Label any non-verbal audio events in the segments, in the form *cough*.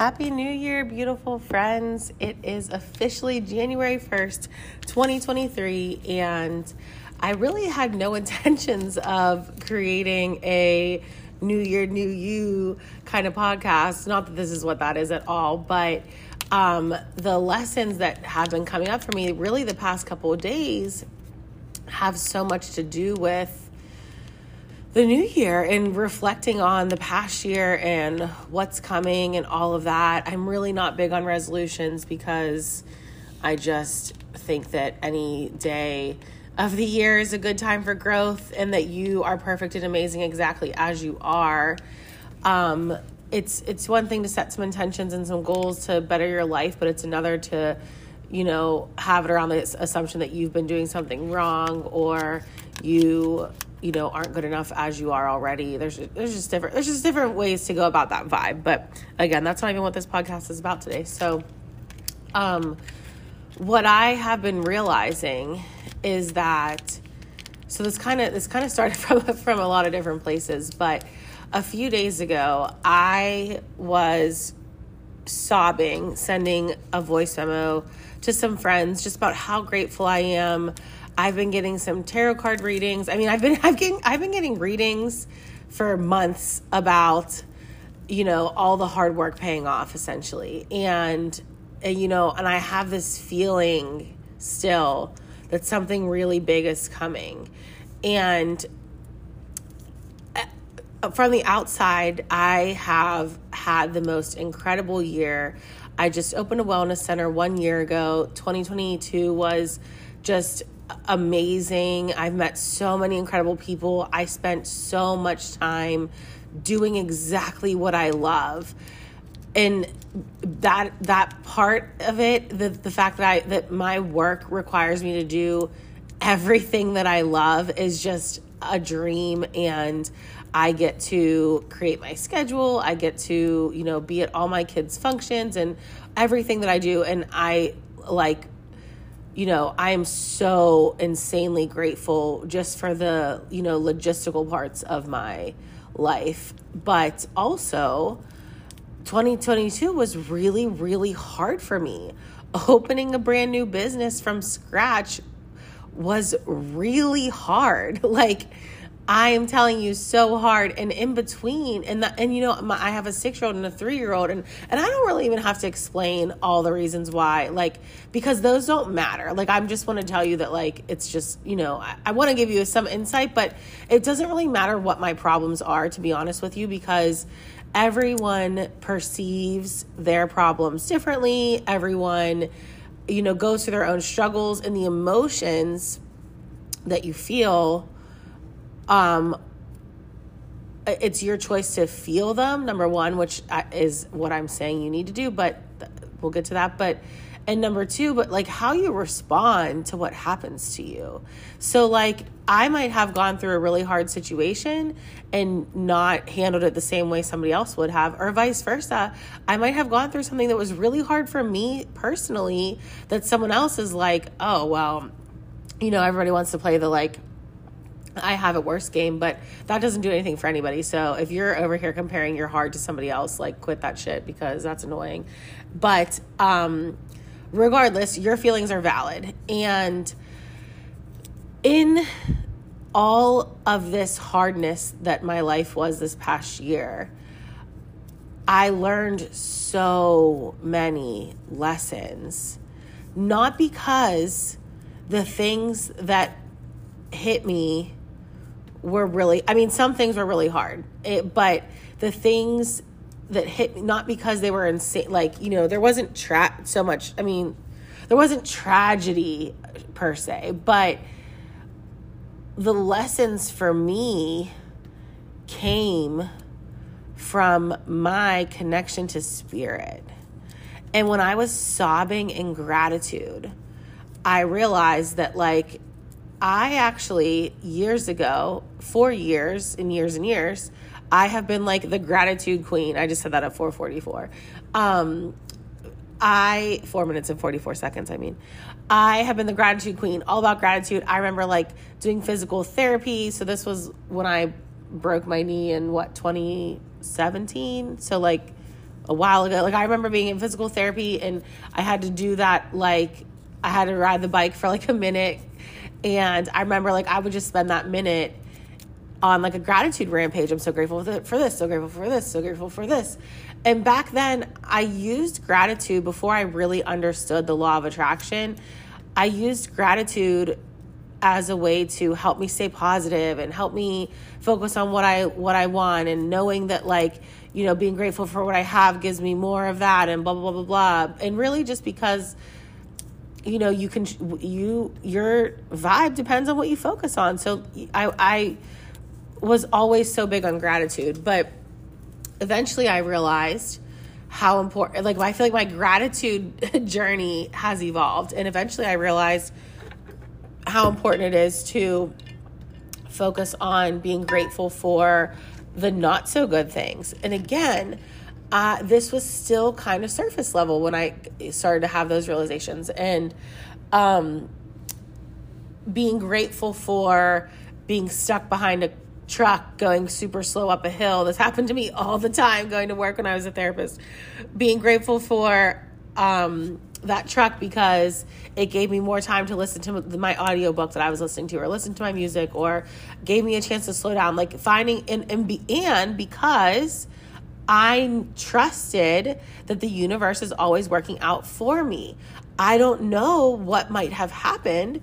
Happy New Year, beautiful friends. It is officially January 1st, 2023, and I really had no *laughs* intentions of creating a New Year, New You kind of podcast. Not that this is what that is at all, but um, the lessons that have been coming up for me really the past couple of days have so much to do with the new year and reflecting on the past year and what's coming and all of that. I'm really not big on resolutions because I just think that any day of the year is a good time for growth and that you are perfect and amazing exactly as you are. Um, it's it's one thing to set some intentions and some goals to better your life, but it's another to you know have it around the assumption that you've been doing something wrong or you you know aren't good enough as you are already. There's there's just different there's just different ways to go about that vibe. But again that's not even what this podcast is about today. So um what i have been realizing is that so this kind of this kind of started *laughs* from from a lot of different places but a few days ago i was sobbing sending a voice memo to some friends just about how grateful i am I've been getting some tarot card readings. I mean, I've been *laughs* I've getting I've been getting readings for months about you know all the hard work paying off essentially. And, and you know, and I have this feeling still that something really big is coming. And uh, from the outside, I have had the most incredible year. I just opened a wellness center one year ago. 2022 was just amazing. I've met so many incredible people. I spent so much time doing exactly what I love. And that that part of it, the the fact that I that my work requires me to do everything that I love is just a dream and I get to create my schedule. I get to, you know, be at all my kids' functions and everything that I do and I like you know, I am so insanely grateful just for the, you know, logistical parts of my life. But also, 2022 was really, really hard for me. Opening a brand new business from scratch was really hard. *laughs* Like, I am telling you so hard and in between and the, and you know my, I have a 6-year-old and a 3-year-old and and I don't really even have to explain all the reasons why like because those don't matter. Like I'm just want to tell you that like it's just you know I, I want to give you some insight but it doesn't really matter what my problems are to be honest with you because everyone perceives their problems differently. Everyone you know goes through their own struggles and the emotions that you feel um, it's your choice to feel them, number one, which is what I'm saying you need to do, but we'll get to that. But, and number two, but like how you respond to what happens to you. So, like, I might have gone through a really hard situation and not handled it the same way somebody else would have, or vice versa. I might have gone through something that was really hard for me personally that someone else is like, oh, well, you know, everybody wants to play the like, I have a worse game, but that doesn't do anything for anybody. So if you're over here comparing your hard to somebody else, like quit that shit because that's annoying. But um, regardless, your feelings are valid. And in all of this hardness that my life was this past year, I learned so many lessons. Not because the things that hit me were really i mean some things were really hard. It, but the things that hit me not because they were insane like you know there wasn't tra- so much i mean there wasn't tragedy per se but the lessons for me came from my connection to spirit. And when i was sobbing in gratitude i realized that like I actually, years ago, four years and years and years, I have been like the gratitude queen. I just said that at 444. Um, I, four minutes and 44 seconds, I mean. I have been the gratitude queen, all about gratitude. I remember like doing physical therapy. So this was when I broke my knee in what, 2017? So like a while ago. Like I remember being in physical therapy and I had to do that like I had to ride the bike for like a minute and I remember like I would just spend that minute on like a gratitude rampage. I'm so grateful for this, so grateful for this, so grateful for this. And back then, I used gratitude before I really understood the law of attraction. I used gratitude as a way to help me stay positive and help me focus on what I what I want and knowing that like you know being grateful for what I have gives me more of that and blah blah blah blah blah and really just because you know you can you your vibe depends on what you focus on so I I was always so big on gratitude but eventually I realized how important like I feel like my gratitude *laughs* journey has evolved and eventually I realized how important it is to focus on being grateful for the not so good things. And again, uh, this was still kind of surface level when I started to have those realizations and um, being grateful for being stuck behind a truck going super slow up a hill. This happened to me all the time going to work when I was a therapist. Being grateful for um, that truck because it gave me more time to listen to my audiobook that I was listening to or listen to my music or gave me a chance to slow down like finding and and, be, and because I trusted that the universe is always working out for me. I don't know what might have happened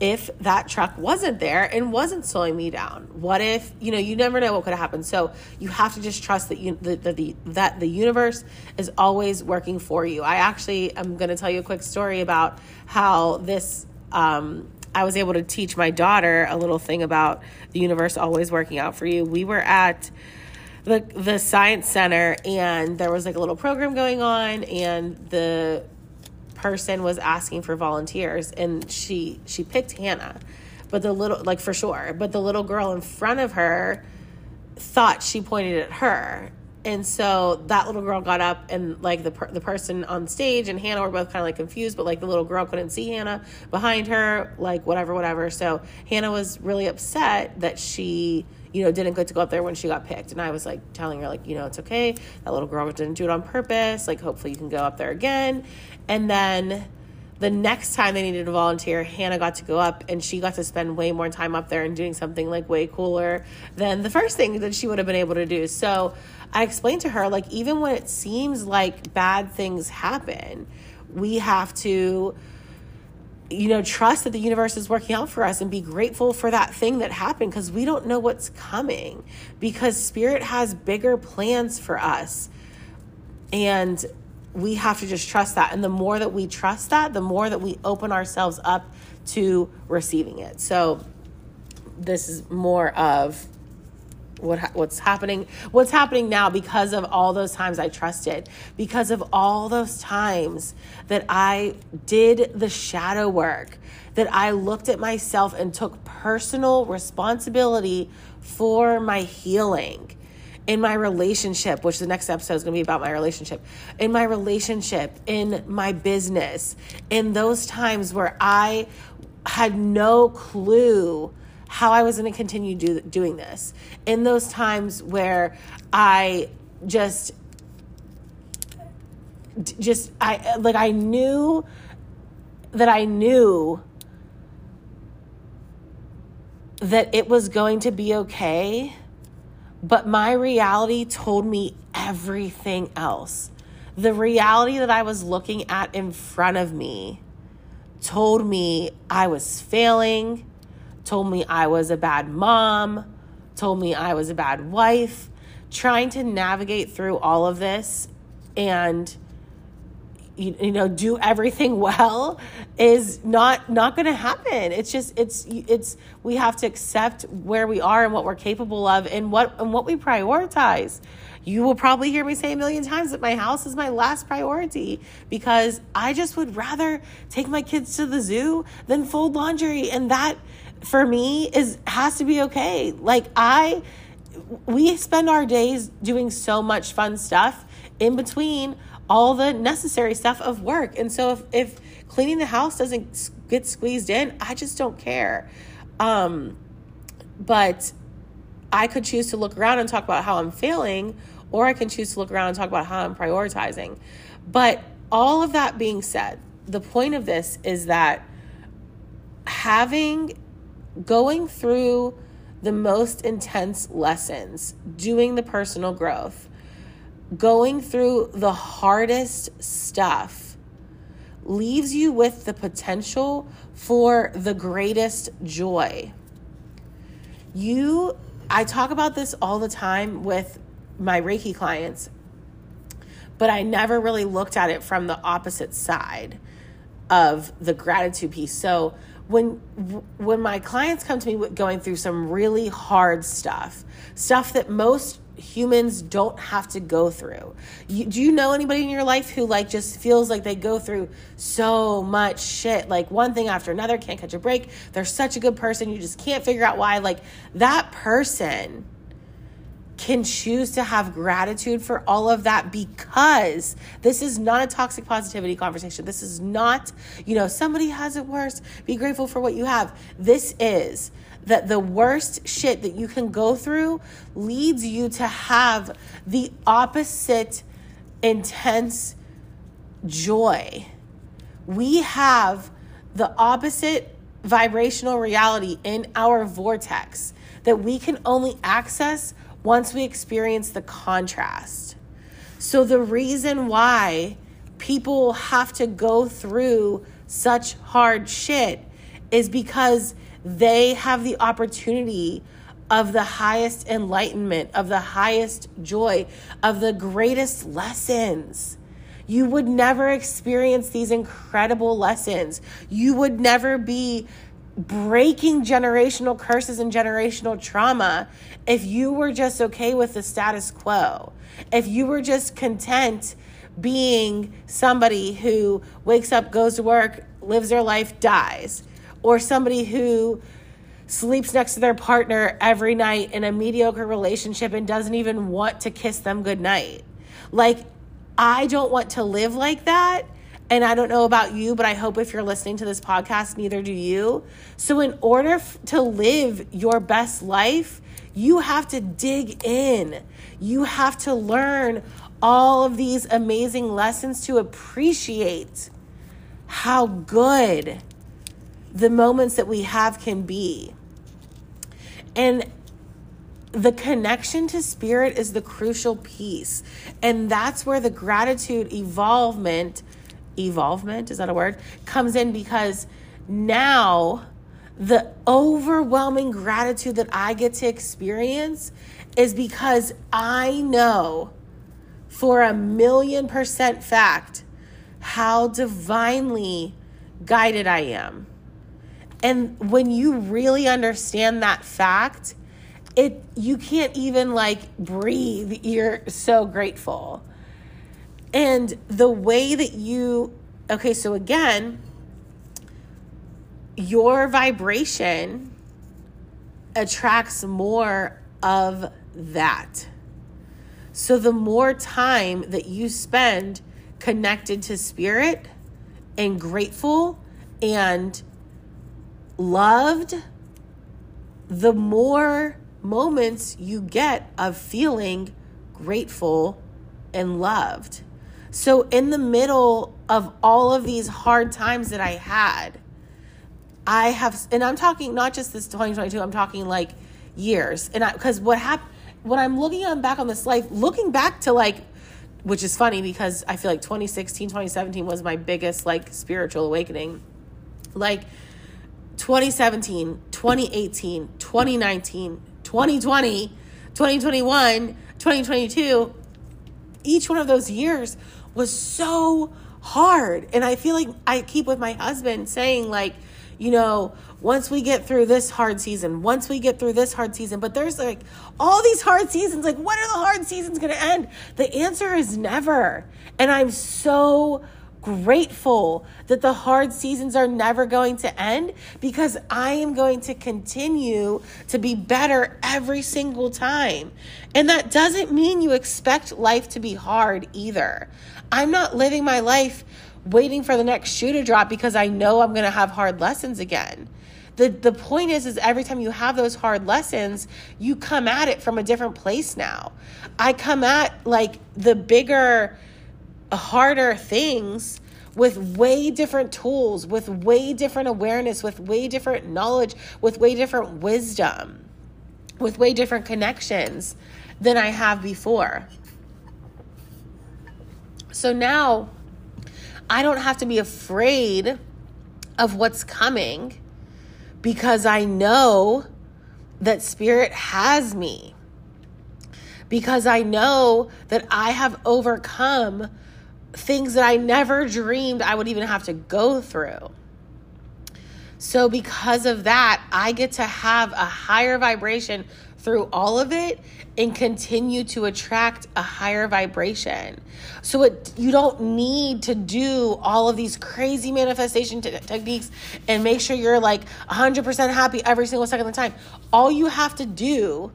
if that truck wasn't there and wasn't slowing me down? What if, you know, you never know what could have happened. So you have to just trust that you, the, the, that the universe is always working for you. I actually am going to tell you a quick story about how this, um, I was able to teach my daughter a little thing about the universe always working out for you. We were at the the science center and there was like a little program going on and the person was asking for volunteers and she she picked Hannah. But the little like for sure, but the little girl in front of her thought she pointed at her. And so that little girl got up and like the per- the person on stage and Hannah were both kind of like confused, but like the little girl couldn't see Hannah behind her, like whatever, whatever. So Hannah was really upset that she you know, didn't get to go up there when she got picked. And I was like telling her, like, you know, it's okay. That little girl didn't do it on purpose. Like, hopefully you can go up there again. And then the next time they needed a volunteer, Hannah got to go up and she got to spend way more time up there and doing something like way cooler than the first thing that she would have been able to do. So I explained to her, like, even when it seems like bad things happen, we have to you know, trust that the universe is working out for us and be grateful for that thing that happened because we don't know what's coming because spirit has bigger plans for us. And we have to just trust that. And the more that we trust that, the more that we open ourselves up to receiving it. So, this is more of what what's happening what's happening now because of all those times I trusted because of all those times that I did the shadow work that I looked at myself and took personal responsibility for my healing in my relationship, which the next episode is going to be about my relationship, in my relationship, in my business, in those times where I had no clue how I was going to continue do, doing this. In those times where I just just I like I knew that I knew that it was going to be okay, but my reality told me everything else. The reality that I was looking at in front of me told me I was failing, told me I was a bad mom, told me I was a bad wife. Trying to navigate through all of this and you, you know do everything *laughs* well is not not going to happen. It's just it's it's we have to accept where we are and what we're capable of and what and what we prioritize. You will probably hear me say a million times that my house is my last priority because I just would rather take my kids to the zoo than fold laundry. And that for me is has to be okay. Like I we spend our days doing so much fun stuff in between all the necessary stuff of work. And so if, if cleaning the house doesn't get squeezed in, I just don't care. Um, but I could choose to look around and talk about how I'm failing, or I can choose to look around and talk about how I'm prioritizing. But all of that being said, the point of this is that having going through the most intense lessons, doing the personal growth, going through the hardest stuff leaves you with the potential for the greatest joy. You, I talk about this all the time with my Reiki clients, but I never really looked at it from the opposite side of the gratitude piece. So, when when my clients come to me with going through some really hard stuff, stuff that most humans don't have to go through. You, do you know anybody in your life who like just feels like they go through so much shit, like one thing after another, can't catch a break? They're such a good person, you just can't figure out why. Like that person can choose to have gratitude for all of that because this is not a toxic positivity conversation. This is not, you know, somebody has it worse. Be grateful for what you have. This is that the worst shit that you can go through leads you to have the opposite intense joy. We have the opposite vibrational reality in our vortex that we can only access once we experience the contrast. So, the reason why people have to go through such hard shit is because they have the opportunity of the highest enlightenment, of the highest joy, of the greatest lessons. You would never experience these incredible lessons. You would never be breaking generational curses and generational trauma if you were just okay with the status quo, if you were just content being somebody who wakes up, goes to work, lives their life, dies, or somebody who sleeps next to their partner every night in a mediocre relationship and doesn't even want to kiss them goodnight. Like, I don't want to live like that. And I don't know about you, but I hope if you're listening to this podcast, neither do you. So, in order f- to live your best life, you have to dig in. You have to learn all of these amazing lessons to appreciate how good the moments that we have can be. And the connection to spirit is the crucial piece. And that's where the gratitude evolvement evolvement, is that a word? Comes in because now the overwhelming gratitude that I get to experience is because I know for a million percent fact how divinely guided I am. And when you really understand that fact, it you can't even like breathe. You're so grateful. And the way that you, okay, so again, your vibration attracts more of that. So the more time that you spend connected to spirit and grateful and loved, the more moments you get of feeling grateful and loved. So, in the middle of all of these hard times that I had, I have, and I'm talking not just this 2022, I'm talking like years. And I, because what happened, when I'm looking on back on this life, looking back to like, which is funny because I feel like 2016, 2017 was my biggest like spiritual awakening. Like 2017, 2018, 2019, 2020, 2021, 2022, each one of those years was so hard. And I feel like I keep with my husband saying, like, you know, once we get through this hard season, once we get through this hard season, but there's like all these hard seasons. Like, when are the hard seasons going to end? The answer is never. And I'm so grateful that the hard seasons are never going to end because I am going to continue to be better every single time. And that doesn't mean you expect life to be hard either. I'm not living my life waiting for the next shoe to drop because I know I'm going to have hard lessons again. the the point is is every time you have those hard lessons you come at it from a different place now i come at like the bigger harder things with way different tools with way different awareness with way different knowledge with way different wisdom with way different connections than i have before so now i don't have to be afraid of what's coming because I know that Spirit has me. Because I know that I have overcome things that I never dreamed I would even have to go through. So, because of that, I get to have a higher vibration through all of it and continue to attract a higher vibration. So it you don't need to do all of these crazy manifestation techniques and make sure you're like 100% happy every single second of the time. All you have to do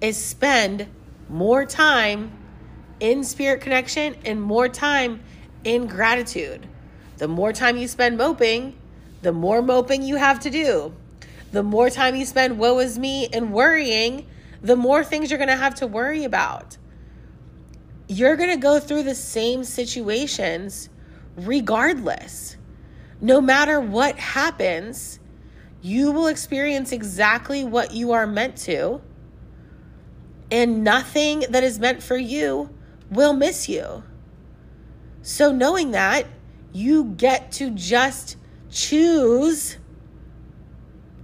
is spend more time in spirit connection and more time in gratitude. The more time you spend moping, the more moping you have to do the more time you spend woe is me and worrying, the more things you're going to have to worry about. You're going to go through the same situations regardless. No matter what happens, you will experience exactly what you are meant to, and nothing that is meant for you will miss you. So, knowing that, you get to just choose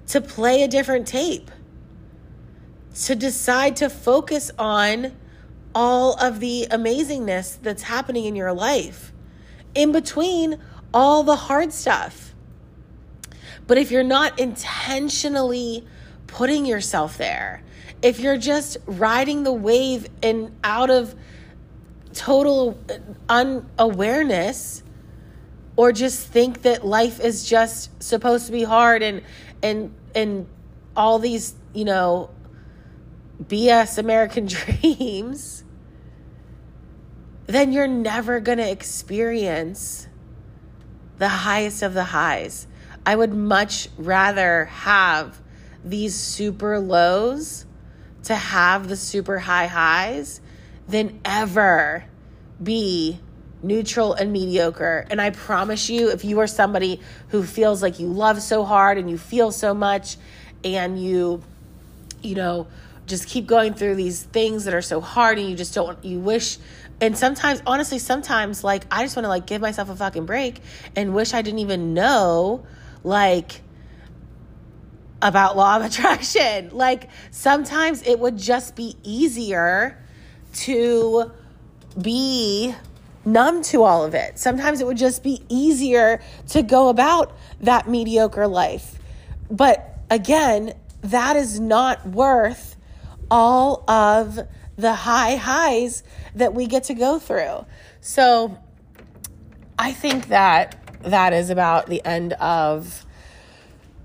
to play a different tape, to decide to focus on all of the amazingness that's happening in your life in between all the hard stuff. But if you're not intentionally putting yourself there, if you're just riding the wave and out of total uh, unawareness, or just think that life is just supposed to be hard and and and all these, you know, BS American *laughs* dreams, then you're never going to experience the highest of the highs. I would much rather have these super lows to have the super high highs than ever be neutral, and mediocre. And I promise you, if you are somebody who feels like you love so hard and you feel so much and you, you know, just keep going through these things that are so hard and you just don't, you wish and sometimes honestly sometimes like i just want to like give myself a fucking break and wish i didn't even know like about law of *laughs* attraction like sometimes it would just be easier to be numb to all of it. Sometimes it would just be easier to go about that mediocre life. But again, that is not worth all of the high highs that we get to go through. So I think that that is about the end of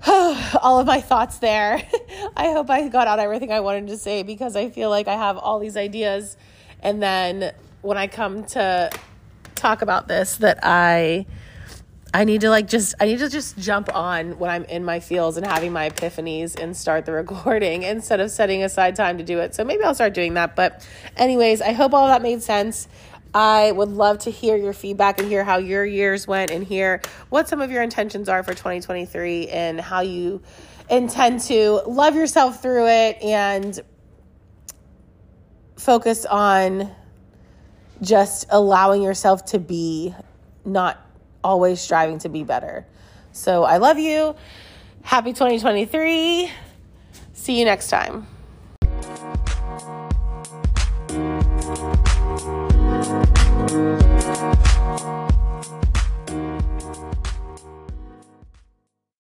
*sighs* all of my thoughts there. *laughs* I hope I got out everything I wanted to say because I feel like I have all these ideas and then when I come to talk about this that I I need to like just I need to just jump on when I'm in my fields and having my epiphanies and start the *laughs* recording instead of setting aside time to do it. So maybe I'll start doing that. But anyways, I hope all that made sense. I would love to hear your feedback and hear how your years went and hear what some of your intentions are for 2023 and how you intend to love yourself through it and focus on just allowing yourself to be, not always striving to be better. So I love you. Happy 2023. See you next time.